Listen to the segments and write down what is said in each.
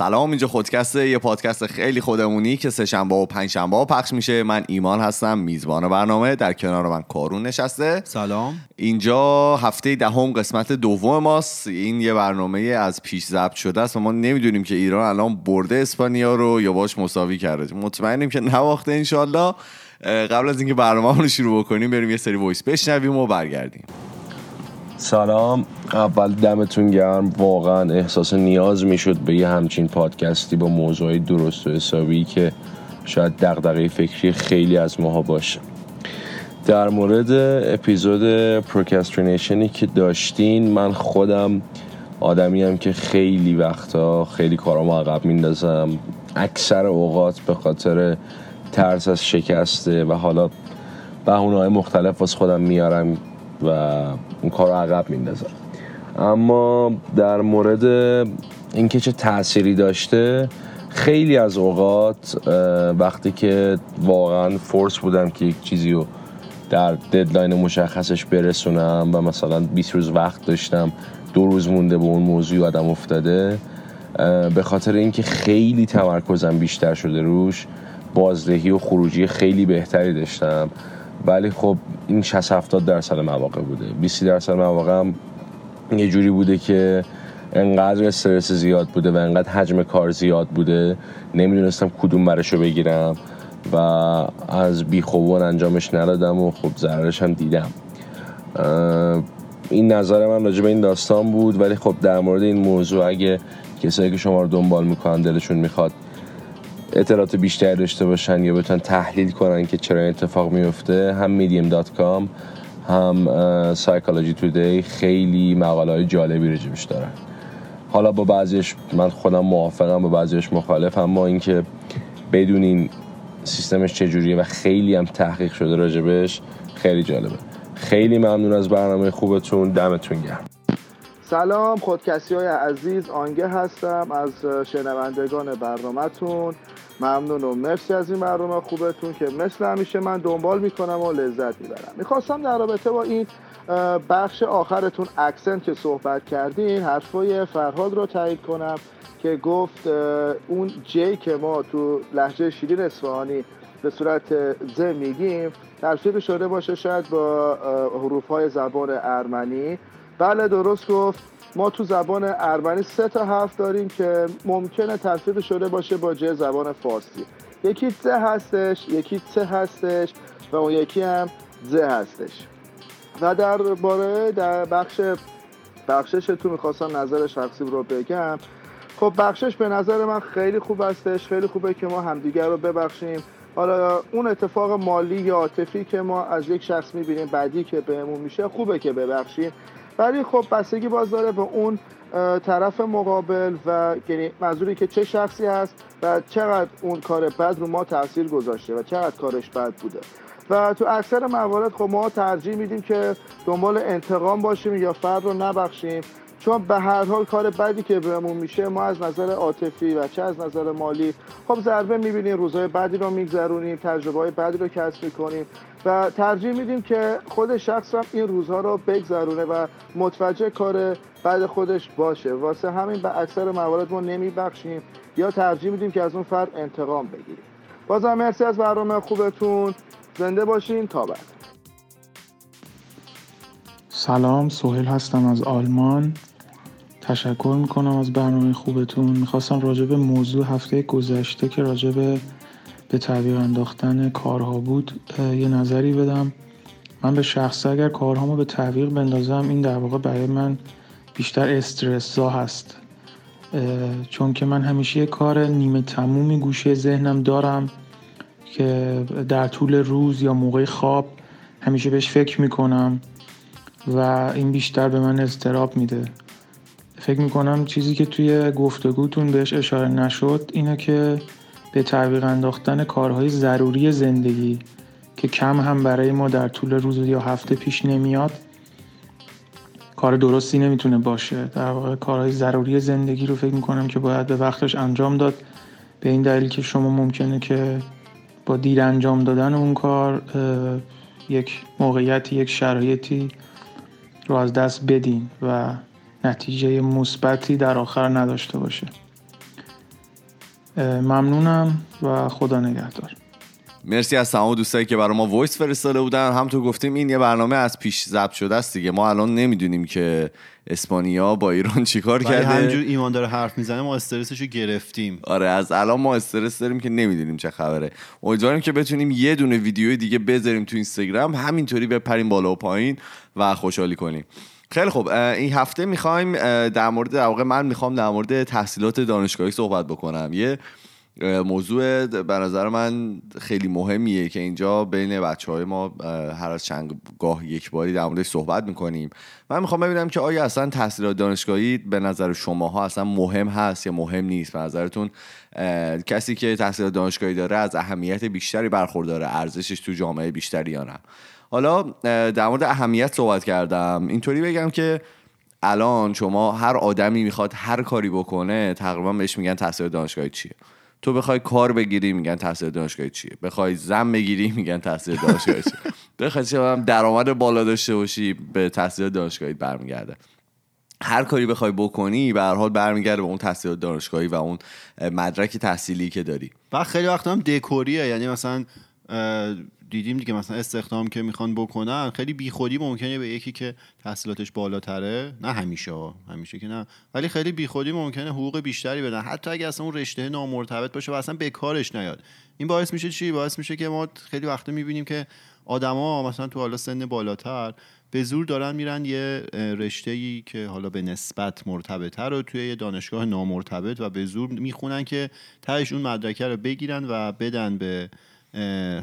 سلام اینجا خودکست یه پادکست خیلی خودمونی که سه شنبه و پنج شنبه ها پخش میشه. من ایمان هستم میزبان برنامه. در کنار من کارون نشسته. سلام. اینجا هفته دهم قسمت دوم ماست. این یه برنامه از پیش ضبط شده است و ما نمی‌دونیم که ایران الان برده اسپانیا رو یا باش مساوی کرده. مطمئنیم که نواخته انشالله. قبل از اینکه برنامه رو شروع بکنیم بریم یه سری وایس بشنویم و برگردیم. سلام. اول دمتون گرم. واقعا احساس نیاز می‌شد به یه همچین پادکستی با موضوعی درست و حسابی که شاید دغدغه فکری خیلی از ماها باشه. در مورد اپیزود پروکسترینیشنی که داشتین من خودم آدمی هم که خیلی وقتا خیلی کارامو عقب میندازم اکثر اوقات به خاطر ترس از شکسته و حالا بهونه های مختلف از خودم میارم. و اون کار رو عقب میندازم اما در مورد اینکه چه تأثیری داشته خیلی از اوقات وقتی که واقعا فورس بودم که یک چیزی رو در ددلاین مشخصش برسونم و مثلا 20 روز وقت داشتم دو روز مونده به اون موضوع آدم افتاده به خاطر اینکه خیلی تمرکزم بیشتر شده روش بازدهی و خروجی خیلی بهتری داشتم. ولی خب این 60 70 درصد مواقع بوده. 20 درصد مواقع هم یه جوری بوده که انقدر استرس زیاد بوده و انقدر حجم کار زیاد بوده. نمی‌دونستم کدوم برشو بگیرم و از بیخوبان انجامش ندادم و خب ضررش هم دیدم. این نظر من راجع به این داستان بود ولی خب در مورد این موضوع اگه کسایی که شما رو دنبال می‌کنن دلشون می‌خواد اطلاعات بیشتری داشته باشن یا بتونن تحلیل کنن که چرا اتفاق میفته هم medium.com هم سایکولوژی تودی خیلی مقاله های جالبی رجبش دارن. حالا با بعضیش من خودم موافقم با بعضیش مخالف اما اینکه بدونین سیستمش چجوریه و خیلی هم تحقیق شده راجبش خیلی جالبه. خیلی ممنون از برنامه خوبتون. دمتون گرم. سلام خودکسی های عزیز آنگه هستم از شنوندگان برنامهتون. ممنون و مرسی از این برنامه خوبتون که مثل همیشه من دنبال می‌کنم و لذت می‌برم. می‌خواستم در رابطه با این بخش آخرتون اکسنت که صحبت کردین حرفای فرهاد رو تایید کنم که گفت اون جی که ما تو لحجه شیرین اصفهانی به صورت ز میگیم ترفیق شده باشه شاید با حروف های زبان ارمنی. بله درست گفت. ما تو زبان ارمنی سه تا حرف داریم که ممکنه تلفیق شده باشه با جه زبان فارسی. یکی ت هستش یکی ت هستش و اون یکی هم ز هستش. و در باره در بخش بخشش تو می‌خواستم نظر شخصی رو بگم. خب بخشش به نظر من خیلی خوب هستش خیلی خوبه که ما همدیگر رو ببخشیم. حالا اون اتفاق مالی یا عاطفی که ما از یک شخص می‌بینیم بعدی که بهمون میشه خوبه که ببخشیم. ولی خب بستگی باز داره به اون طرف مقابل و یعنی منظوری که چه شخصی هست و چقدر اون کار بد رو ما تاثیر گذاشته و چقدر کارش بد بوده. و تو اکثر موارد خب ما ترجیح میدیم که دنبال انتقام باشیم یا فرد رو نبخشیم. چون به هر حال کار بدی که بهمون میشه ما از نظر عاطفی و چه از نظر مالی خب ضربه می‌بینیم روزهای بعدی رو میگذرونیم تجربه های بعدی رو کسب می‌کنیم. و ترجیح میدیم که خود شخص هم این روزها رو بگذرونه و متوجه کار بعد خودش باشه. واسه همین به اکثر موارد ما نمیبخشیم یا ترجیح میدیم که از اون فرد انتقام بگیریم. بازم مرسی از برنامه خوبتون. زنده باشین. تا بعد. سلام سوهل هستم از آلمان. تشکر می‌کنم از برنامه خوبتون. می‌خواستم راجع به موضوع هفته گذشته که راجع به به تعویق انداختن کارها بود یه نظری بدم. من به شخصه اگر کارهامو به تعویق بندازم این در واقع برای من بیشتر استرسزا هست. چون که من همیشه یه کار نیمه تمومی گوشه ذهنم دارم که در طول روز یا موقع خواب همیشه بهش فکر می‌کنم و این بیشتر به من اضطراب میده. فکر می‌کنم چیزی که توی گفتگوتون بهش اشاره نشد اینه که به تعویق انداختن کارهای ضروری زندگی که کم هم برای ما در طول روز یا هفته پیش نمیاد کار درستی نمی‌تونه باشه. در واقع کارهای ضروری زندگی رو فکر می‌کنم که باید به وقتش انجام داد. به این دلیل که شما ممکنه که با دیر انجام دادن اون کار یک موقعیتی یک شرایطی رو از دست بدین و نتیجه مثبتی در آخر نداشته باشه. ممنونم و خدا نگهدار. مرسی از تمام دوستایی که برای ما وایس فرستاده بودن. همونطور گفتیم این یه برنامه از پیش ضبط شده است دیگه. ما الان نمی‌دونیم که اسپانیا با ایران چیکار کرده. همینجور ایمان داره حرف می‌زنه ما استرسشو گرفتیم. آره از الان ما استرس داریم که نمی‌دونیم چه خبره. امیدواریم که بتونیم یه دونه ویدیو دیگه بذاریم تو اینستاگرام. همینطوری بپریم بالا و پایین و خوشحالی کنیم. خیلی خوب. این هفته می‌خوایم در مورد در واقع من می‌خوام در مورد تحصیلات دانشگاهی صحبت بکنم. یه موضوع به نظر من خیلی مهمیه که اینجا بین بچه های ما هر از چند گاه یک باری در موردش صحبت می‌کنیم. من می‌خوام ببینم که آیا اصلا تحصیلات دانشگاهی به نظر شماها اصلا مهم هست یا مهم نیست؟ به نظرتون کسی که تحصیلات دانشگاهی داره از اهمیت بیشتری برخورداره ارزشش تو جامعه بیشتری یا نه؟ حالا در مورد اهمیت صحبت کردم. اینطوری بگم که الان شما هر آدمی می‌خواد هر کاری بکنه تقریبا بهش میگن تحصیل دانشگاهی چیه. تو بخوای کار بگیری میگن تحصیل دانشگاهی چیه. بخوای زن بگیری میگن تحصیل دانشگاهی چیه. بخوای چه درآمد بالا داشته باشی به تحصیل دانشگاهی برمیگرده. هر کاری بخوای بکنی به هر حال برمیگرده به اون تحصیل دانشگاهی و اون مدرک تحصیلی که داری. و خیلی وقت هم دکوریه. یعنی مثلا دیدیم دیگه مثلا استخدام که می‌خوان بکنن خیلی بیخودی ممکنه به یکی که تحصیلاتش بالاتره. نه همیشه همیشه که نه. ولی خیلی بیخودی ممکنه حقوق بیشتری بدن. حتی اگه اصلا اون رشته نامرتبط باشه و اصلا به کارش نیاد. این باعث میشه چی؟ باعث میشه که ما خیلی وقتا می‌بینیم که آدما مثلا تو حالا سن بالاتر به زور دارن میرن یه رشته ای که حالا به نسبت مرتبطه رو توی یه دانشگاه نامرتبط و به زور می‌خونن که تهش اون مدرکه رو بگیرن و بدن به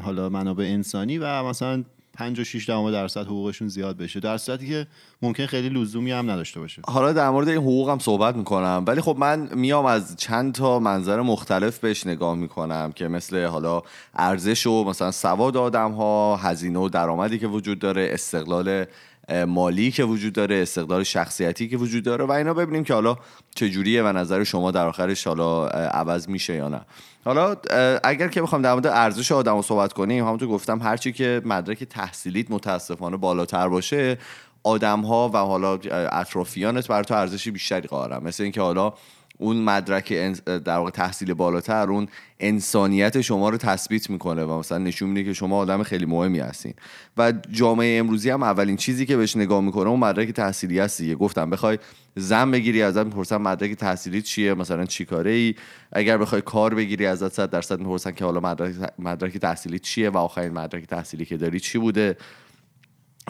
حالا منابع انسانی و مثلا 5 و 6 درصد حقوقشون زیاد بشه. در صورتی که ممکن خیلی لزومی هم نداشته باشه. حالا در مورد این حقوق هم صحبت می‌کنم. ولی خب من میام از چند تا منظر مختلف بهش نگاه می‌کنم که مثل حالا ارزش و مثلا سواد آدم ها هزینه و درآمدی که وجود داره استقلال مالی که وجود داره استقلال شخصیتی که وجود داره و اینا ببینیم که حالا چجوریه و نظر شما در آخرش حالا عوض میشه یا نه. حالا اگر که بخوام در مورد ارزش آدم صحبت کنیم همونطور گفتم هرچی که مدرک تحصیلیت متاسفانه بالاتر باشه آدم ها و حالا اطرافیانت بر تو ارزشی بیشتری قائلن. مثل اینکه حالا اون مدرک در واقع تحصیل بالاتر اون انسانیت شما رو تثبیت می‌کنه و مثلا نشون میده که شما آدم خیلی مهمی هستین. و جامعه امروزی هم اولین چیزی که بهش نگاه می‌کنه اون مدرک تحصیلی هست دیگه. گفتم بخوای زن بگیری ازت می‌پرسن مدرک تحصیلی چیه؟ مثلا چی کاره ای اگر بخوای کار بگیری ازت 100 درصد می‌پرسن که حالا مدرک مدرک تحصیلی چیه و آخرین مدرک تحصیلی که داری چی بوده؟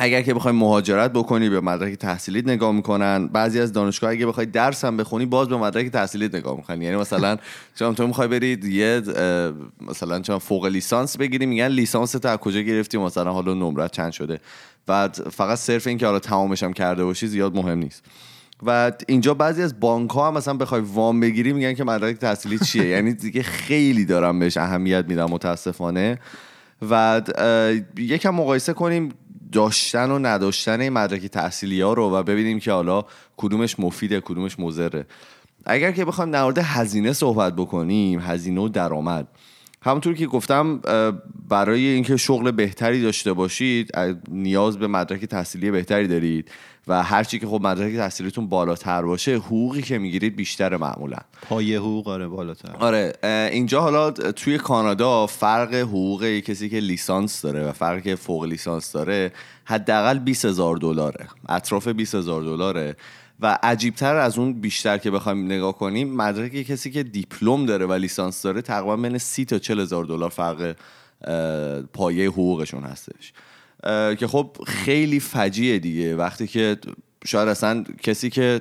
اگر که بخوای مهاجرت بکنی به مدرک تحصیلیت نگاه می‌کنن. بعضی از دانشگاه اگه بخوای درس هم بخونی باز به مدرک تحصیلیت نگاه می‌کنن. یعنی مثلا چون تو می‌خوای برید یه مثلا چون فوق لیسانس بگیری میگن لیسانس تو از کجا گرفتی؟ مثلا حالا نمرت چند شده؟ و فقط صرف این که حالا تمامش هم کرده باشی زیاد مهم نیست. و اینجا بعضی از بانک ها هم مثلا بخوای وام بگیری میگن که مدرک تحصیلی چیه؟ یعنی دیگه خیلی دارم بهش اهمیت میدم متاسفانه. و یکم مقایسه کنیم داشتن و نداشتن این مدرک تحصیلی ها رو و ببینیم که حالا کدومش مفیده کدومش مضره. اگر که بخوایم در مورد هزینه صحبت بکنیم هزینه و درآمد. همونطور که گفتم برای اینکه شغل بهتری داشته باشید نیاز به مدرک تحصیلی بهتری دارید و هرچی که خب مدرک تحصیلیتون بالاتر باشه حقوقی که می‌گیرید بیشتر معمولا. پایه حقوق آره بالاتر. آره اینجا حالا توی کانادا فرق حقوق کسی که لیسانس داره و فرق که فوق لیسانس داره حداقل 20 هزار دلاره. اطراف 20 هزار دلاره. و عجیبتر از اون بیشتر که بخوایم نگاه کنیم مدرک کسی که دیپلم داره و لیسانس داره تقریبا بین 30 تا 40 هزار دلار فرق پایه حقوقشون هستش. که خب خیلی فجیه دیگه. وقتی که شاید اصلا کسی که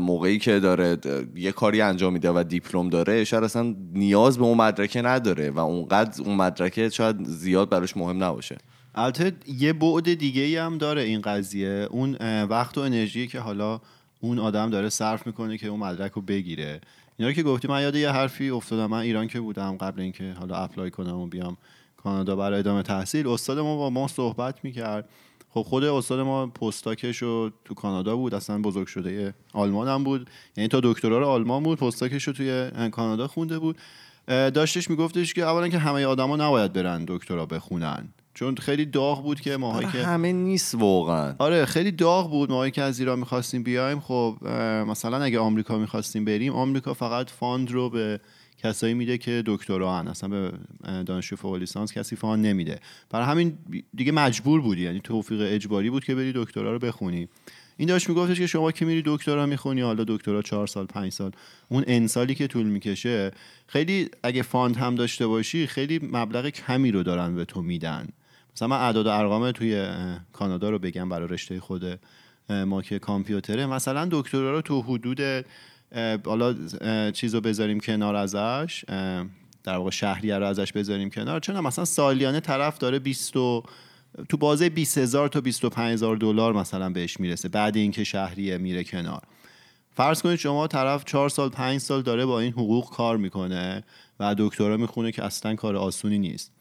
موقعی که داره یه کاری انجام میده و دیپلم داره شاید اصلا نیاز به اون مدرکه نداره و اونقدر اون مدرکه شاید زیاد براش مهم نباشه. البته یه بعد دیگه هم داره این قضیه. اون وقت و انرژی که حالا اون آدم داره صرف می‌کنه که اون مدرک رو بگیره. اینا که گفتی من یاد یه حرفی افتادم. من ایران که بودم قبل اینکه حالا اپلای کنم و بیام کانادا برای ادامه تحصیل استاد ما با ما صحبت می‌کرد. خب خود استاد ما پستاکش رو تو کانادا بود. اصلا بزرگ شده آلمان هم بود. یعنی تا دکترا رو آلمان بود پستاکش رو توی کانادا خونده بود. داشتش میگفتش که اولا که همه آدما نباید برن دکترا بخونن. چون خیلی داغ بود که ماهایی که همه نیست واقعا. آره خیلی داغ بود ماهایی که از ایران می‌خواستیم بیایم. خب مثلا اگه آمریکا می‌خواستیم بریم آمریکا فقط فاند رو به کسایی میده که دکترا هن. اصلا به دانشجو فوق لیسانس کسی fund نمیده. برای همین دیگه مجبور بودی. یعنی توفیق اجباری بود که بری دکترا رو بخونی. این داشت میگفتش که شما که میری دکترا می‌خونی حالا دکترا چهار سال پنج سال. اون ان سالی که طول می‌کشه خیلی اگه fund هم داشته باشی خیلی مبلغ کمی رو دارن به تو میدن. مثلا من اعداد و ارقام توی کانادا رو بگم برای رشته خود ما که کامپیوتره. مثلا دکترا رو تو حدود حالا چیز رو بذاریم کنار ازش در واقع شهریه رو ازش بذاریم کنار. چون مثلا سالیانه طرف داره 20 و- تو بازه 20 هزار تا 25 هزار دلار مثلا بهش می‌رسه. بعد اینکه شهریه میره کنار. فرض کنید شما طرف چهار سال پنج سال داره با این حقوق کار می‌کنه و دکترا می‌خونه که اصلا کار آسونی نیست.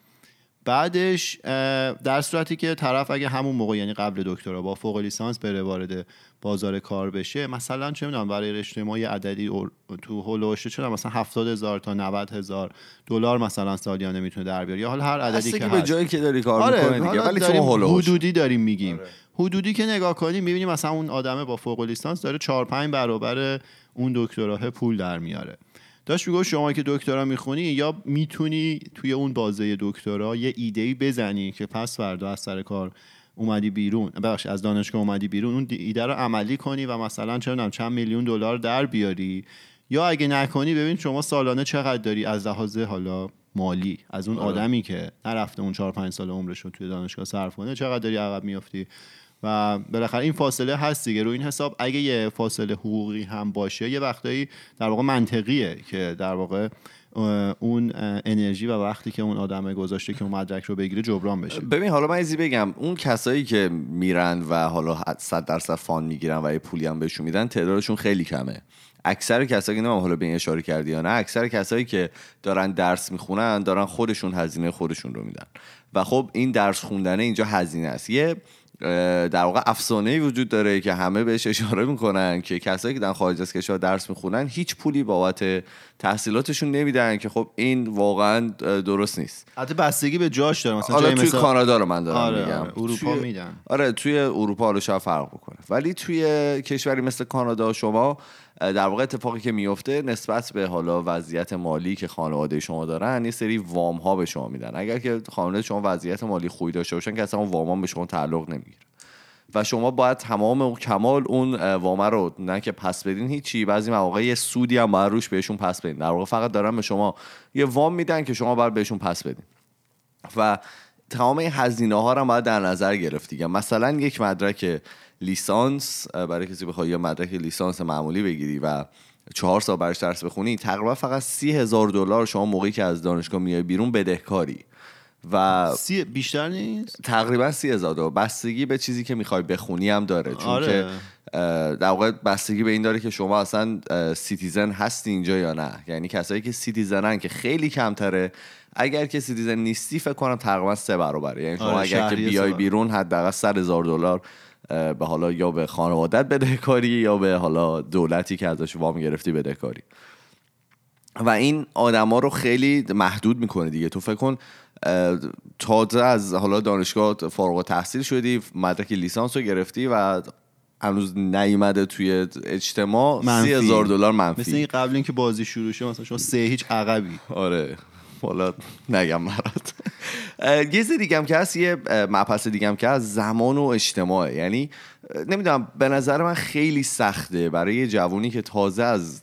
بعدش در صورتی که طرف اگه همون موقع یعنی قبل دکترا با فوق لیسانس بره وارد بازار کار بشه مثلا چه می‌دونم برای رشته ما یه عددی تو هولوشه چه مثلا 70 هزار تا 90 هزار دلار مثلا سالیانه می‌تونه در بیاره یا حالا هر عددی که به هست. جایی که داری کار آره می‌کنه دیگه ولی داریم هولوش حدودی داریم میگیم. حدودی که نگاه کنیم می‌بینیم مثلا اون آدمه با فوق لیسانس داره 4 5 برابر اون دکتراه پول در میاره. داشت می‌گفت شما که دکترا می‌خونی یا می‌تونی توی اون بازه دکترا یه ایده ای بزنی که پس فردا از سر کار اومدی بیرون. بخش از دانشگاه اومدی بیرون اون ایده رو عملی کنی و مثلا چه چند میلیون دلار در بیاری. یا اگه نکنی ببین شما سالانه چقدر داری از لحاظ حالا مالی از اون آدمی که نرفته اون 4 5 سال عمرش رو توی دانشگاه صرف کنه چقدر داری عقب میافتی. و بالاخره این فاصله هست دیگه. رو این حساب اگه یه فاصله حقوقی هم باشه یه وقتایی در واقع منطقیه که در واقع اون انرژی و وقتی که اون آدم گذاشته که اون مدرک رو بگیره جبران بشه. ببین حالا من ایزی بگم. اون کسایی که میرن و حالا 100 درصد فان می‌گیرن و یه پولی هم بهشون میدن تعدادشون خیلی کمه. اکثر کسایی که حالا به این اشاره کردی یا نه اکثر کسایی که دارن درس می‌خونن دارن خودشون هزینه خودشون رو میدن. و خب این درس خوندنه اینجا هزینه است. یه در واقع افسانه وجود داره که همه بهش اشاره می‌کنن که کسایی که در خارج از کشور درس می‌خونن هیچ پولی بابت تحصیلاتشون نمیدن که خب این واقعا درست نیست. حتی بستگی به جاش داره. مثلا جای توی مثلا- کانادا رو من دارم آره، میگم. آره، اروپا توی- میدن. آره توی اروپا حالا شاید فرق بکنه. ولی توی کشوری مثل کانادا شما در واقع اتفاقی که میفته نسبت به حالا وضعیت مالی که خانواده شما دارن یه سری وام ها به شما میدن. اگر که خانواده شما وضعیت مالی خوبی داشته باشن که اصلا اون وام به شما تعلق نمی‌گیره. و شما باید تمام و کمال اون اه، وامه رو نه که پس بدین هیچی بعضی مواقع یه سودی هم باید روش بهشون پس بدین. در واقع فقط دارن به شما یه وام میدن که شما باید بهشون پس بدین. و تمام این هزینه ها رو باید در نظر گرفت دیگه. مثلا یک مدرک لیسانس برای کسی بخوای یه مدرک لیسانس معمولی بگیری و چهار سال برش درس بخونی تقریبا فقط سی هزار دلار شما موقعی که از دانشگاه میای بیرون بدهکاری. و سی بیشتر نیست؟ تقریبا سی هزار دلار. بستگی به چیزی که می‌خوای بخونی هم داره. چون آره. که در واقع بستگی به این داره که شما اصلا citizen هستی اینجا یا نه. یعنی کسایی که citizen ن که خیلی کمتره. اگر که citizen نیستی فکر کنم تقریبا سه برابره. یعنی شما آره، اگر که بیای بیرون حداقل 100 هزار دلار به حالا یا به خانوادت بدهکاری یا به حالا دولتی که ازش وام گرفتی بدهکاری و این آدما رو خیلی محدود می‌کنه دیگه. تو فکر کن تازه از حالا دانشگاه فارغ التحصیل شدی مدرک لیسانس رو گرفتی و هنوز نیومده توی اجتماع منفی. سی هزار دلار مثل منفی این قبل اینکه بازی شروع شه مثلا شما سه هیچ عقبی. آره. حالا نگم اه، یه چیز دیگه هم که هست یه مبحث دیگه هم که هست زمان و اجتماعه یعنی نمی‌دونم به نظر من خیلی سخته برای یه جوونی که تازه از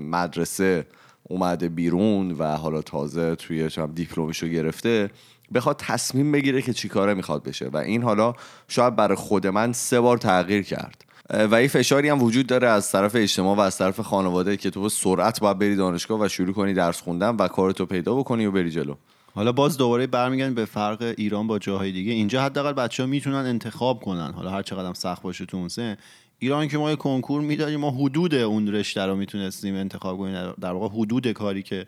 مدرسه اومده بیرون و حالا تازه توی دیپلمش رو گرفته بخواد تصمیم بگیره که چی کاره می‌خواد بشه. و این حالا شاید برای خود من سه بار تغییر کرد. و این فشاری هم وجود داره از طرف اجتماع و از طرف خانواده که تو به سرعت باید بری دانشگاه و شروع کنی درس خوندن و کارتو پیدا بکنی و بری جلو. حالا باز دوباره برمیگردیم به فرق ایران با جاهای دیگه. اینجا حداقل بچه ها می‌تونن انتخاب کنن. حالا هر چقدر سخت باشه تو اون سن. ایران که ما یه کنکور می‌دادیم ما حدود اون رشته رو می‌تونستیم انتخاب کنیم. در واقع حدود کاری که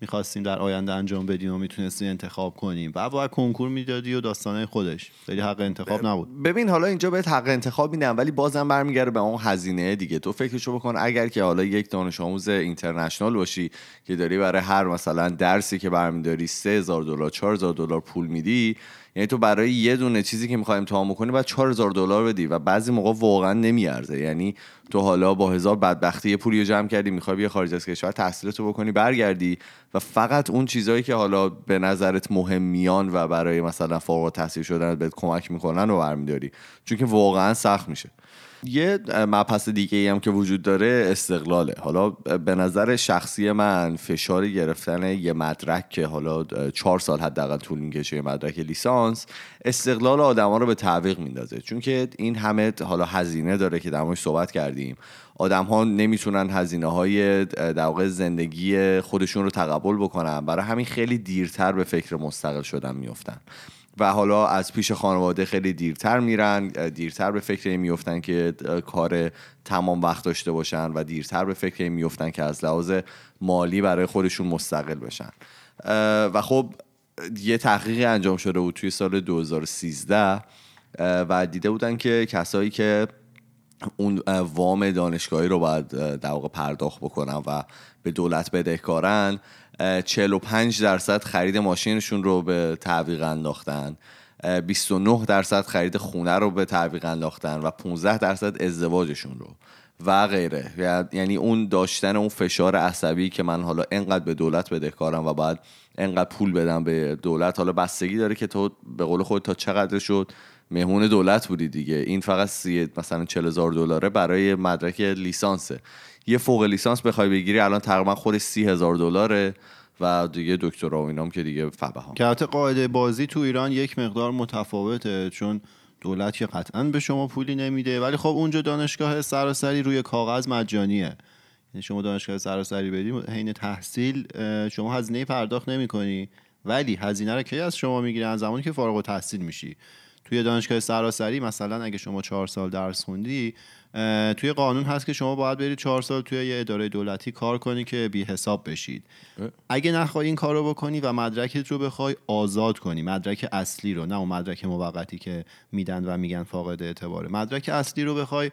می‌خواستیم در آینده انجام بدیم و می‌تونستیم انتخاب کنیم. و باید کنکور می‌دادی و داستانه خودش. خیلی حق انتخاب نبود. ببین حالا اینجا بهت حق انتخاب میدن ولی بازم برمیگرده به اون هزینه دیگه. تو فکرشو بکن اگر که حالا یک دانش آموز اینترنشنال باشی که داری برای هر مثلا درسی که برمیداری 3000 دلار 4000 دلار پول میدی یعنی تو برای یه دونه چیزی که می‌خوای امتحان بکنی باید 4000 دلار بدی و بعضی موقع واقعا نمیارزه. یعنی تو حالا با هزار بدبختی یه پولی جمع کردی می‌خوای بیا خارج از کشور تحصیلتو بکنی برگردی و فقط اون چیزهایی که حالا به نظرت مهم میان و برای مثلا فارغ تحصیل شدن بهت کمک می‌کنن رو برمیداری. چون که واقعا سخت میشه. یه مبحث دیگه ای هم که وجود داره استقلاله. حالا به نظر شخصی من فشار گرفتن یه مدرک که حالا چهار سال حداقل طول می‌کشه یه مدرک لیسانس استقلال آدما رو به تعویق میندازه. چون که این همه حالا هزینه داره که در صحبت کردیم. آدم ها نمی‌تونن هزینه های در واقع زندگی خودشون رو تقبل بکنن. برای همین خیلی دیرتر به فکر مستقل شدن میفتن و حالا از پیش خانواده خیلی دیرتر میرن دیرتر به فکر این میفتن که کار تمام وقت داشته باشن و دیرتر به فکر این میفتن که از لحاظ مالی برای خودشون مستقل بشن. و خب یه تحقیقی انجام شده بود توی سال 2013 و دیده بودن که کسایی که اون وام دانشگاهی رو باید در واقع پرداخت بکنن و به دولت بدهکارن 45 درصد خرید ماشینشون رو به تعویق انداختن 29 درصد خرید خونه رو به تعویق انداختن و 15 درصد ازدواجشون رو و غیره. یعنی اون داشتن اون فشار عصبی که من حالا انقدر به دولت بدهکارم و باید انقدر پول بدم به دولت حالا بستگی داره که تو به قول خود تا چقدر شد مهمون دولت بودی دیگه. این فقط سی مثلا 40 هزار دلاره برای مدرک لیسانسه. یه فوق لیسانس بخوای بگیری الان تقریبا خودش سی هزار دلاره و دیگه دکترا و اینام که دیگه فبه هم که قاعده بازی تو ایران یک مقدار متفاوته چون دولت که قطعا به شما پولی نمیده. ولی خب اونجا دانشگاه سراسری روی کاغذ مجانیه. یعنی شما دانشگاه سراسری بدی حین تحصیل شما هزینه پرداخت نمی کنی ولی هزینه رو کی از شما می‌گیرن زمانی که فارغ التحصیل میشی. توی دانشگاه سراسری مثلا اگه شما چهار سال درس خوندی توی قانون هست که شما باید برید چهار سال توی یه اداره دولتی کار کنی که بی حساب بشید. اگه نخوای این کار رو بکنی و مدرکت رو بخوای آزاد کنی مدرک اصلی رو نه اون مدرک موقتی که میدن و میگن فاقد اعتباره. مدرک اصلی رو بخوای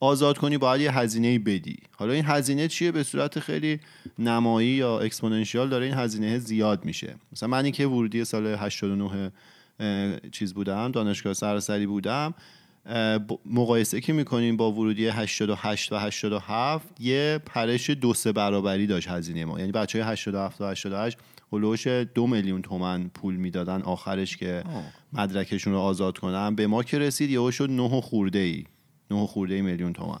آزاد کنی باید یه هزینه بدی. حالا این هزینه چیه؟ به صورت خیلی نمایی یا exponential داره این هزینه زیاد میشه. مثلا من که ورودی سال 89 چیز بودم دانشگاه سراسری بودم. مقایسه که می‌کنیم با ورودی 88 و 87 یه پرش دو سه برابری داشت هزینه ما. یعنی بچه های 87 و 88 هلوش دو میلیون تومن پول می‌دادن آخرش که مدرکشون رو آزاد کنن. به ما که رسید یهو شد 9 خورده ای 9 خورده ای میلیون تومن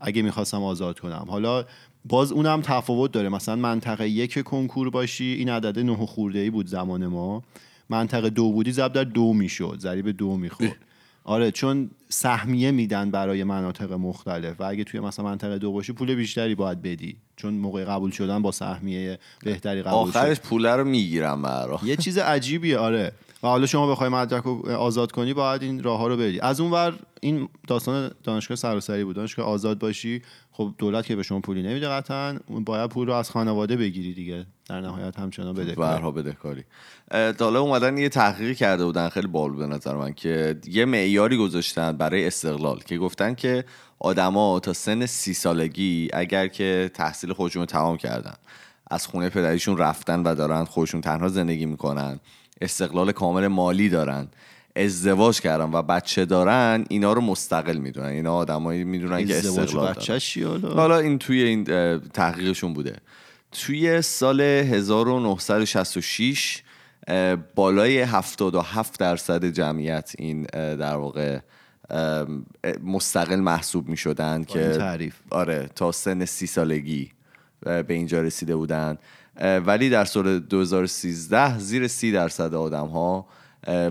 اگه می‌خواستم آزاد کنم. حالا باز اونم تفاوت داره. مثلا منطقه یک کنکور باشی این عدد 9 خورده ای بود زمان ما. منطقه دو بودی ضرب در دو می‌شد ضریب دو می‌خورد. آره چون سهمیه میدن برای مناطق مختلف و اگه توی مثلا منطقه دو باشی پول بیشتری باید بدی. چون موقع قبول شدن با سهمیه بهتری قبول آخرش پول رو می‌گیرم برا. یه چیز عجیبیه آره. و حالا شما بخوای مدرک رو آزاد کنی باید این راه ها رو بری از اون ور این داستان دانشگاه سراسری بود. دانشگاه آزاد باشی خب دولت که به شما پولی نمیده قطعا باید پول رو از خانواده بگیری دیگه. در نهایت همچنان بدهکاری بدهکاری حالا اومدن یه تحقیقی کرده بودن خیلی بال به نظر من که یه معیاری گذاشتن برای استقلال که گفتن که آدما تا سن سی سالگی اگر که تحصیل خودشون رو تمام کردن از خونه پدریشون رفتن و دارن خودشون تنها زندگی می‌کنن استقلال کامل مالی دارن ازدواج کردن و بچه دارن اینا رو مستقل می‌دونن. اینا آدمایی می‌دونن که استقلال دارن. حالا؟ این توی این تحقیقشون بوده. توی سال 1966 بالای 77 درصد جمعیت این در واقع مستقل محسوب می شدن که تعریف. آره تا سن سی سالگی به اینجا رسیده بودن ولی در سال 2013 زیر سی درصد آدم ها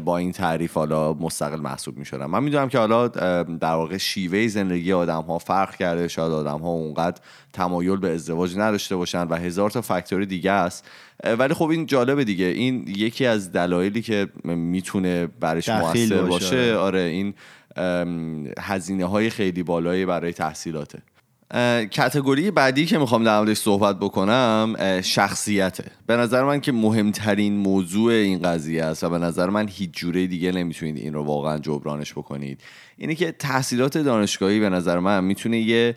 با این تعریف حالا مستقل محسوب می‌شدن من می‌دونم که حالا در واقع شیوه زندگی آدم ها فرق کرده. شاید آدم ها اونقدر تمایل به ازدواج نداشته باشن و هزار تا فاکتور دیگه است. ولی خب این جالبه دیگه. این یکی از دلایلی که می‌تونه برش موثر باشه. آره این هزینه های خیلی بالایی برای تحصیلاته. کتگوری بعدی که می‌خوام در موردش صحبت بکنم شخصیته. به نظر من که مهمترین موضوع این قضیه است و به نظر من هیچ جوره دیگه نمی‌تونید این رو واقعا جبرانش بکنید. اینه که تحصیلات دانشگاهی به نظر من می‌تونه یه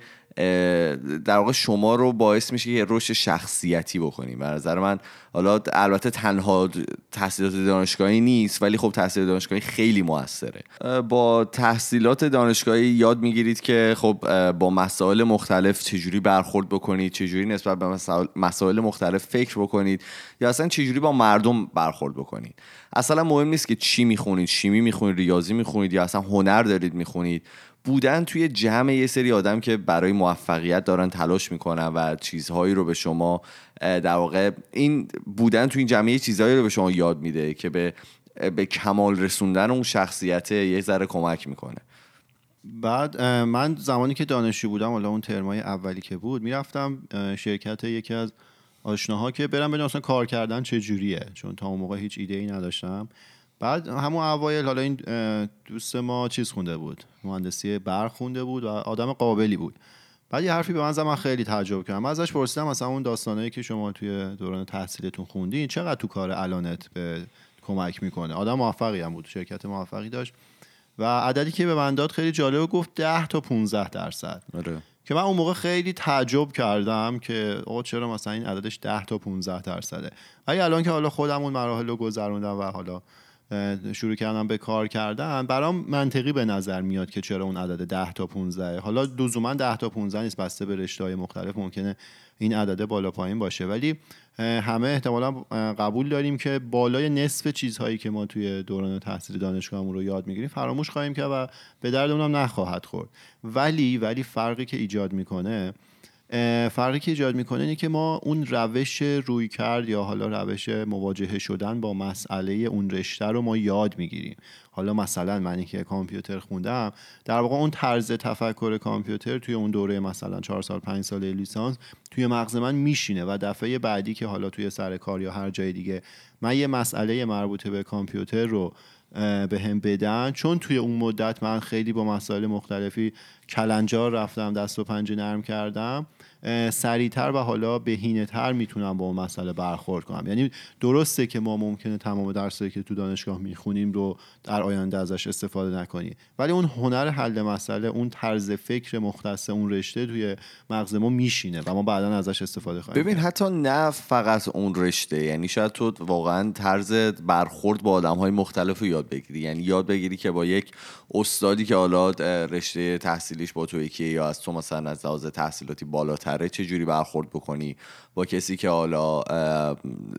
در واقع شما رو باعث میشه که رشد شخصیتی بکنیم. به نظر من حالا البته تنها تحصیلات دانشگاهی نیست ولی خب تحصیل دانشگاهی خیلی موثره. با تحصیلات دانشگاهی یاد می‌گیرید که خب با مسائل مختلف چجوری برخورد بکنید چجوری نسبت به مسائل مختلف فکر بکنید یا اصلا چجوری با مردم برخورد بکنید. اصلا مهم نیست که چی می‌خونید شیمی می‌خونید ریاضی می‌خونید یا اصلا هنر دارید می‌خونید. بودن توی جمع یه سری آدم که برای موفقیت دارن تلاش می‌کنن و چیزهایی رو به شما در واقع این بودن توی این جمعه یه چیزهایی رو به شما یاد میده که به به کمال رسوندن اون شخصیت یه ذره کمک می‌کنه. بعد من زمانی که دانشجو بودم حالا اون ترمای اولی که بود می‌رفتم شرکت یکی از آشناها که برم ببینم اصلا کار کردن چه جوریه چون تا اون موقع هیچ ایده ای نداشتم. بعد همون اوایل حالا این دوست ما چیز خونده بود مهندسی برق خونده بود و آدم قابلی بود. بعد یه حرفی به من زد من خیلی تعجب کردم. من ازش پرسیدم مثلا اون داستانایی که شما توی دوران تحصیلتون خوندین چقدر تو کار الانت به کمک می‌کنه؟ آدم موفقی هم بود شرکت موفقی داشت. و عددی که به من داد خیلی جالب گفت 10 تا 15 درصد. آره. که من اون موقع خیلی تعجب کردم که آقا چرا مثلا این عددش 10 تا 15 درصده؟ ولی الان که حالا خودم اون مراحل رو گذروندم و حالا شروع کردم به کار کردن. برام منطقی به نظر میاد که چرا اون عدد 10 تا 15 حالا لزوما 10 تا 15 نیست بسته به رشته های مختلف. ممکنه این عدده بالا پایین باشه. ولی همه احتمالا قبول داریم که بالای نصف چیزهایی که ما توی دوران تحصیل دانشگاهمون رو یاد می‌گیریم فراموش خواهیم کرد و به درد اونم نخواهد خورد. ولی ولی فرقی که ایجاد می‌کنه فرقی که ایجاد می‌کنه اینه که ما اون روش روی کرد یا حالا روش مواجهه شدن با مسئله اون رشته رو ما یاد می‌گیریم. حالا مثلا منی که کامپیوتر خوندم در واقع اون طرز تفکر کامپیوتر توی اون دوره مثلا چهار سال پنج سال لیسانس توی مغز من میشینه و دفعه بعدی که حالا توی سر کار یا هر جای دیگه من یه مسئله مربوطه به کامپیوتر رو به هم بدن چون توی اون مدت من خیلی با مسائل مختلفی کلنجار رفتم دست و پنجه نرم کردم. سریعتر و حالا تر می‌تونم با اون مسئله برخورد کنم. یعنی درسته که ما ممکنه تمام درسایی که تو دانشگاه می‌خونیم رو در آینده ازش استفاده نکنیم. ولی اون هنر حل مسئله اون طرز فکر مختص اون رشته توی مغز ما میشینه و ما بعدا ازش استفاده خواهیم ببین حتی نه فقط اون رشته. یعنی شاید تو واقعا طرز برخورد با آدم های مختلف رو یاد بگیری. یعنی یاد بگیری که با یک استادی که حالا رشته تحصیلیش با تو یکیه یا از تو مثلا از لحاظ تحصیلاتی بالاتره چه جوری برخورد بکنی؟ با کسی که حالا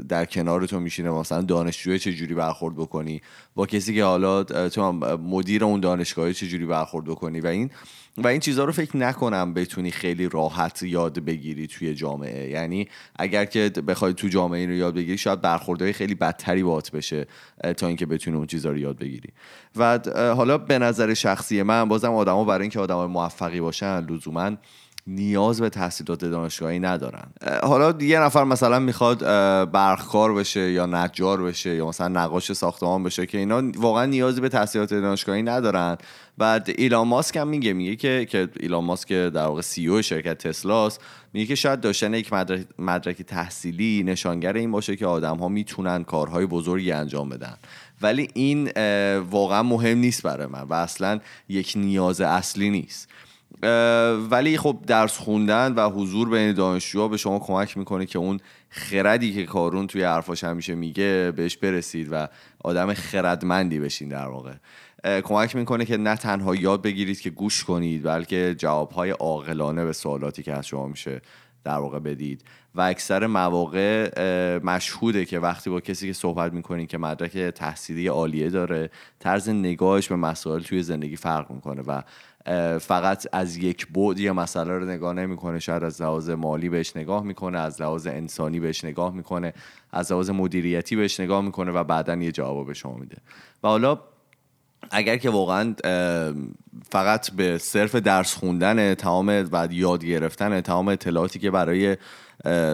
در کنار تو میشینه مثلا دانشجوی چه جوری برخورد بکنی؟ با کسی که حالا تو مدیر اون دانشگاهی چه جوری برخورد بکنی؟ و این و این چیزها رو فکر نکنم بتونی خیلی راحت یاد بگیری توی جامعه. یعنی اگر که بخوای تو جامعه این رو یاد بگیری شاید برخوردهای خیلی بدتری باهات بشه تا اینکه بتونی اون چیزها رو یاد بگیری. و حالا به نظر شخصی من بازم آدما برای اینکه آدمای موفقی باشن لزوما نیاز به تحصیلات دانشگاهی ندارن. حالا یه نفر مثلا می‌خواد برخکار بشه یا نجار بشه یا مثلا نقاش ساختمان بشه که اینا واقعا نیازی به تحصیلات دانشگاهی ندارن. بعد ایلان ماسک هم میگه میگه که که ایلان ماسک در واقع سی او شرکت تسلاست میگه که شاید داشتن یک مدرک, مدرک تحصیلی نشانگر این باشه که آدم ها می‌تونن کارهای بزرگی انجام بدن. ولی این واقعا مهم نیست برای من و اصلا یک نیاز اصلی نیست. ولی خب درس خوندن و حضور بین دانشجوها به شما کمک می‌کنه که اون خردی که کارون توی حرفاش همیشه میگه بهش برسید و آدم خردمندی بشین در واقع. کمک می‌کنه که نه تنها یاد بگیرید که گوش کنید بلکه جوابهای عاقلانه به سوالاتی که از شما میشه در واقع بدید. و اکثر مواقع مشهوده که وقتی با کسی که صحبت می‌کنید که مدرک تحصیلی عالیه داره طرز نگاهش به مسائل توی زندگی فرق می‌کنه و فقط از یک بعد یا مسئله رو نگاه نمی‌کنه. شاید از لحاظ مالی بهش نگاه می‌کنه از لحاظ انسانی بهش نگاه می‌کنه از لحاظ مدیریتی بهش نگاه می‌کنه و بعدا یه جواب به شما میده. و حالا اگر که واقعا فقط به صرف درس خوندن تمام و یاد گرفتن تمام اطلاعاتی که برای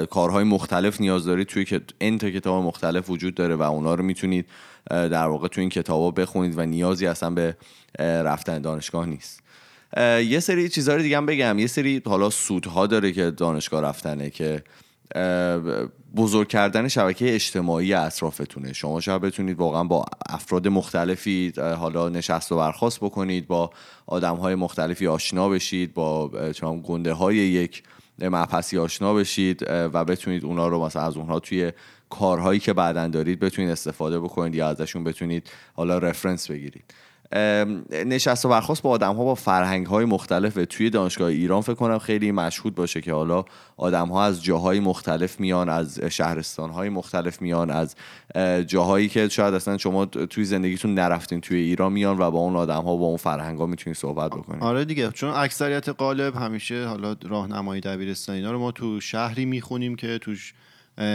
کارهای مختلف نیاز دارید توی که انت کتاب مختلف وجود داره و اونا رو می‌تونید در واقع توی این کتابا بخونید و نیازی اصلا به رفتن دانشگاه نیست. یه سری چیزها رو دیگه هم بگم. یه سری حالا سودها داره که دانشگاه رفتنه که بزرگ کردن شبکه اجتماعی اطرافتونه. شما شاید بتونید واقعا با افراد مختلفی حالا نشست و برخواست بکنید با آدم های مختلفی آشنا بشید با گنده های یک مبحثی آشنا بشید و بتونید اونا رو مثلا از اونها توی کارهایی که بعدا دارید بتونید استفاده بکنید یا ازشون بتونید حالا رفرنس بگیرید. نشست و برخواست با آدم ها با فرهنگ های مختلف توی دانشگاه ایران فکر کنم خیلی مشهود باشه که حالا آدم ها از جاهای مختلف میان از شهرستان های مختلف میان از جاهایی که شاید اصلا شما توی زندگیتون نرفتین توی ایران میان و با اون آدم ها با اون فرهنگ ها می‌تونید صحبت بکنید آره دیگه چون اکثریت قالب همیشه حالا راهنمایی دبیرستان اینا رو ما تو شهری می‌خونیم که توش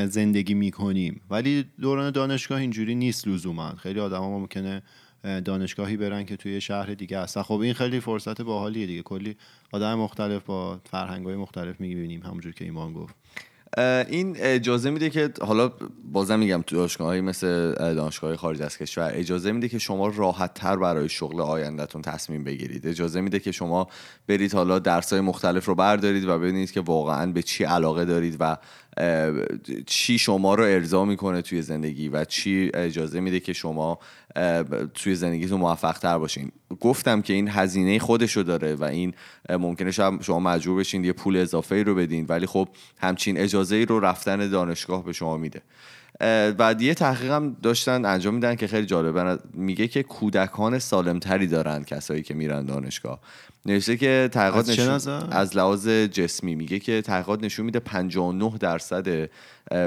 زندگی می‌کنیم. ولی دوران دانشگاه اینجوری نیست لزوما. خیلی آدم ها ممکنه دانشگاهی برن که توی شهر دیگه هستن. خب این خیلی فرصت باحالیه دیگه. کلی آدم مختلف با فرهنگ های مختلف می‌بینیم. همونجور که ایمان گفت. این اجازه میده که حالا بازم میگم تو دانشگاهی مثل دانشگاه خارج از کشور اجازه میده که شما راحت تر برای شغل آیندهتون تصمیم بگیرید. اجازه میده که شما برید حالا درس های مختلف رو بردارید و ببینید که واقعا به چی علاقه دارید و چی شما رو ارضا می‌کنه توی زندگی و چی اجازه میده که شما توی زندگیتون موفق تر باشین. گفتم که این هزینه خودش رو داره و این ممکنه شما مجبور بشین یه پول اضافه رو بدین ولی خب همچین اجازه ای رو رفتن دانشگاه به شما میده. و یه تحقیق هم داشتن انجام میدن که خیلی جالبه. میگه که کودکان سالمتری دارن کسایی که میرن دانشگاه. نوشته که تحقیقات از, نشون... از لحاظ جسمی. میگه که تحقیقات نشون میده 59 درصد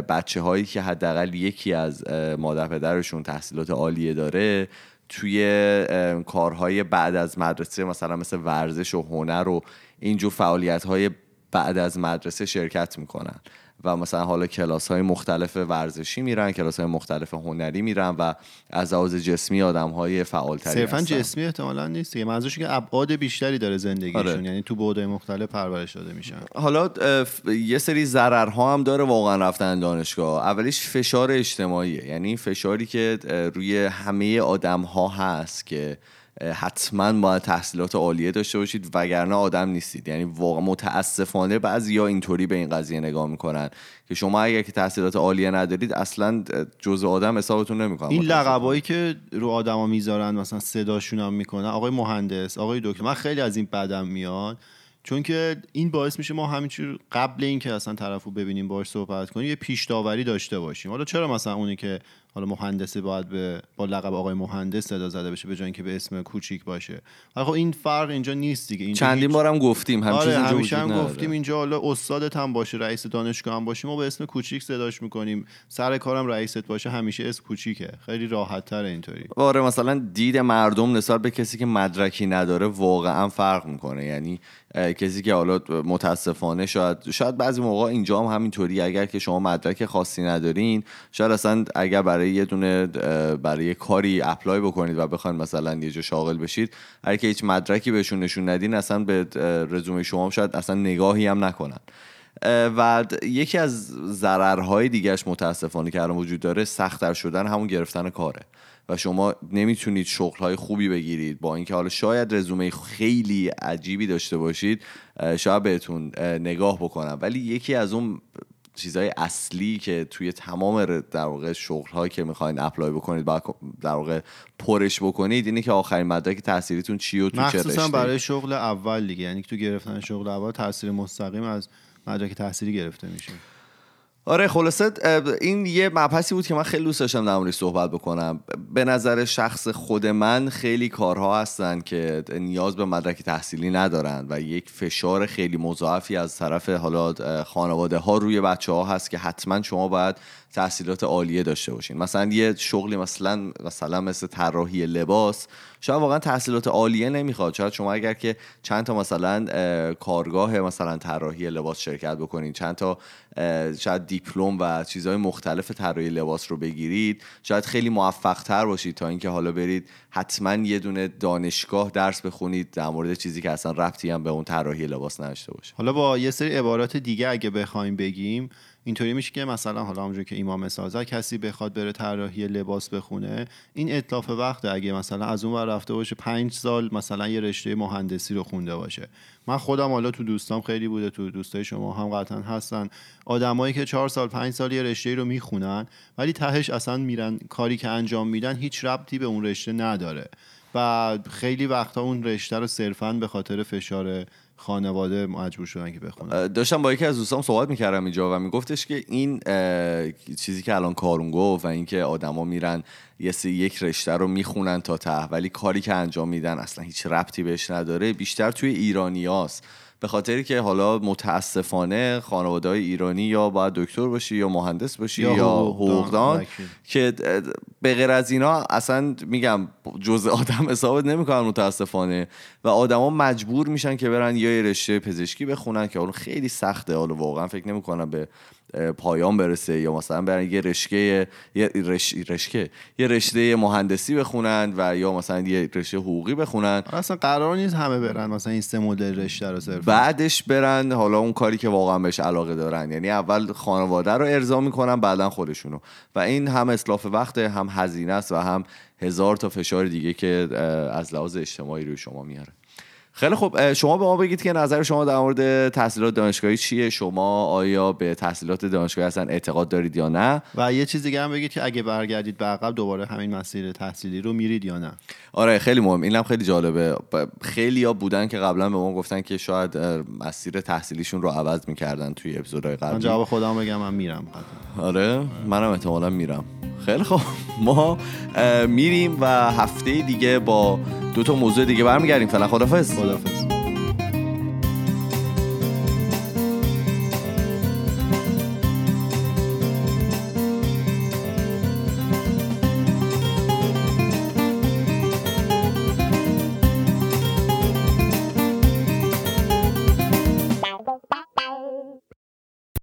بچه هایی که حداقل یکی از مادر پدرشون تحصیلات عالیه داره توی کارهای بعد از مدرسه مثلا مثل ورزش و هنر و اینجور فعالیت های بعد از مدرسه شرکت می‌کنن. و مثلا حالا کلاس های مختلف ورزشی میرن کلاس های مختلف هنری میرن و از لحاظ جسمی آدم های فعال تری صرفا جسمی احتمالا نیست یه منظورش که ابعاد بیشتری داره زندگیشون. آره. یعنی تو بعد مختلف پرورش داده میشن. حالا یه سری ضررها هم داره واقعا رفتن دانشگاه. اولیش فشار اجتماعیه. یعنی فشاری که روی همه آدم ها هست که حتما باید تحصیلات عالیه داشته باشید وگرنه آدم نیستید. یعنی واقعا متاسفانه بعضی یا اینطوری به این قضیه نگاه می‌کنن که شما اگر که تحصیلات عالیه ندارید اصلا جزء آدم حسابتون نمی‌کنن. این لقبایی که رو آدما می‌ذارن مثلا صداشون هم می‌کنن. آقای مهندس آقای دکتر من خیلی از این بدم میاد. چون که این باعث میشه ما همینجور قبل اینکه اصلا طرفو ببینیم باش صحبت کنیم یه پیش داوری داشته باشیم. حالا چرا مثلا اونی که حالا مهندسه باید به با لقب آقای مهندس صدا زده بشه به جای اینکه به اسم کوچیک باشه. ولی خب این فرق اینجا نیست دیگه اینجا چندین هیچ... بارم گفتیم آره همیشه هم گفتیم اینجا حالا استادت هم باشه رئیس دانشگاه هم باشه ما به اسم کوچیک صداش می‌کنیم. سر کارم رئیست باشه همیشه اسم کوچیکه. خیلی راحت تر اینطوری. آره مثلا دید مردم نسبت به کسی که مدرکی نداره واقعا فرق می‌کنه. یعنی کسی که حالا متاسفانه شاید شاید بعضی موقع اینجا هم همینطوری اگر که شما مدرک خاصی ندارین شاید اصلا اگر برای یه دونه برای کاری اپلای بکنید و بخواید مثلا یه جا شاغل بشید اگر که هیچ مدرکی بهشون نشون ندین اصلا به رزومه شما شاید اصلا نگاهی هم نکنن. و یکی از ضررهای دیگهش متاسفانه که الان وجود داره سختتر شدن همون گرفتن کاره. و شما نمی‌تونید شغل خوبی بگیرید با اینکه حالا شاید رزومه خیلی عجیبی داشته باشید شاید بهتون نگاه بکنم. ولی یکی از اون چیزهای اصلی که توی تمام در واقع شغل که می‌خواین اپلای بکنید با در واقع پرش بکنید اینه که آخرین مدرک تحصیلیتون چی و تو چه برای شغل اول دیگه. یعنی تو گرفتن شغل اول تاثیر مستقیم از مدرک تحصیلی گرفته میشه. آره خلاصه این یه مبحثی بود که من خیلی دوست داشتم در صحبت بکنم. به نظر شخص خود من خیلی کارها هستن که نیاز به مدرک تحصیلی ندارن و یک فشار خیلی مضاعفی از طرف حالا خانواده ها روی بچه ها هست که حتما شما باید تحصیلات عالیه داشته باشین. مثلا یه شغلی مثلا مثلا مثل طراحی لباس شاید واقعا تحصیلات عالیه نمی‌خواد. شاید شما اگر که چند تا مثلا کارگاه مثلا طراحی لباس شرکت بکنید چند تا شاید دیپلم و چیزهای مختلف طراحی لباس رو بگیرید شاید خیلی موفق تر باشید تا اینکه حالا برید حتما یه دونه دانشگاه درس بخونید در مورد چیزی که اصلا ربطی هم به اون طراحی لباس نداشته باشه. حالا با یه سری عبارات دیگه اگه بخوایم بگیم اینطوری میشه که مثلا حالا همونجور که ایمان مثال کسی بخواد بره طراحی لباس بخونه این اطلاف وقت اگه مثلا از اون ور رفته باشه پنج سال مثلا یه رشته مهندسی رو خونده باشه. من خودم حالا تو دوستام خیلی بوده تو دوستای شما هم قطعا هستن. آدمایی که چهار سال پنج سال یه رشته رو می‌خونن ولی تهش اصلا میرن کاری که انجام میدن هیچ ربطی به اون رشته نداره. و خیلی وقتا اون رشته رو صرفا به خاطر فشار خانواده مجبور شدن که بخونن. داشتم با یکی از دوستام صحبت می‌کردم اینجا و میگفتش که این چیزی که الان کارون گفت و اینکه آدما میرن یه یک رشته رو می‌خونن تا ته ولی کاری که انجام میدن اصلا هیچ ربطی بهش نداره. بیشتر توی ایرانیاست به خاطری که حالا متاسفانه خانواده های ایرانی یا باید دکتر باشی یا مهندس باشی یا, یا حقوقدان که به غیر از اینا اصلا میگم جز آدم حسابت نمی‌کنن متاسفانه و آدما مجبور میشن که برن یا رشته پزشکی بخونن که اون خیلی سخته حالا واقعا فکر نمی‌کنم به پایان برسه یا مثلا برن یه رشته یه رش... رشته یه رشته مهندسی بخونن و یا مثلا یه رشته حقوقی بخونن. اصلا قرار نیست همه برن مثلا این سه مدل رشته رو صرف بعدش برن حالا اون کاری که واقعا بهش علاقه دارن. یعنی اول خانواده رو ارضا می‌کنن بعدا خودشونو. و این هم اصلاف وقت هم هزینه است و هم هزار تا فشار دیگه که از لحاظ اجتماعی روی شما میاره. خیلی خوب. شما به ما بگید که نظر شما در مورد تحصیلات دانشگاهی چیه؟ شما آیا به تحصیلات دانشگاهی اصلا اعتقاد دارید یا نه؟ و یه چیز دیگه هم بگید که اگه برگردید به عقب دوباره همین مسیر تحصیلی رو میرید یا نه؟ آره خیلی مهم. اینم خیلی جالبه. خیلی ها بودن که قبلا به ما گفتن که شاید مسیر تحصیلیشون رو عوض می‌کردن توی اپیزودهای قبلی. من جواب خودم بگم من میرم آره؟ منم احتمالا میرم. خیلی خوب. ما میریم و هفته دیگه با دو تا موضوع دیگه برمیگردیم. فعلا خدافظ خدافظ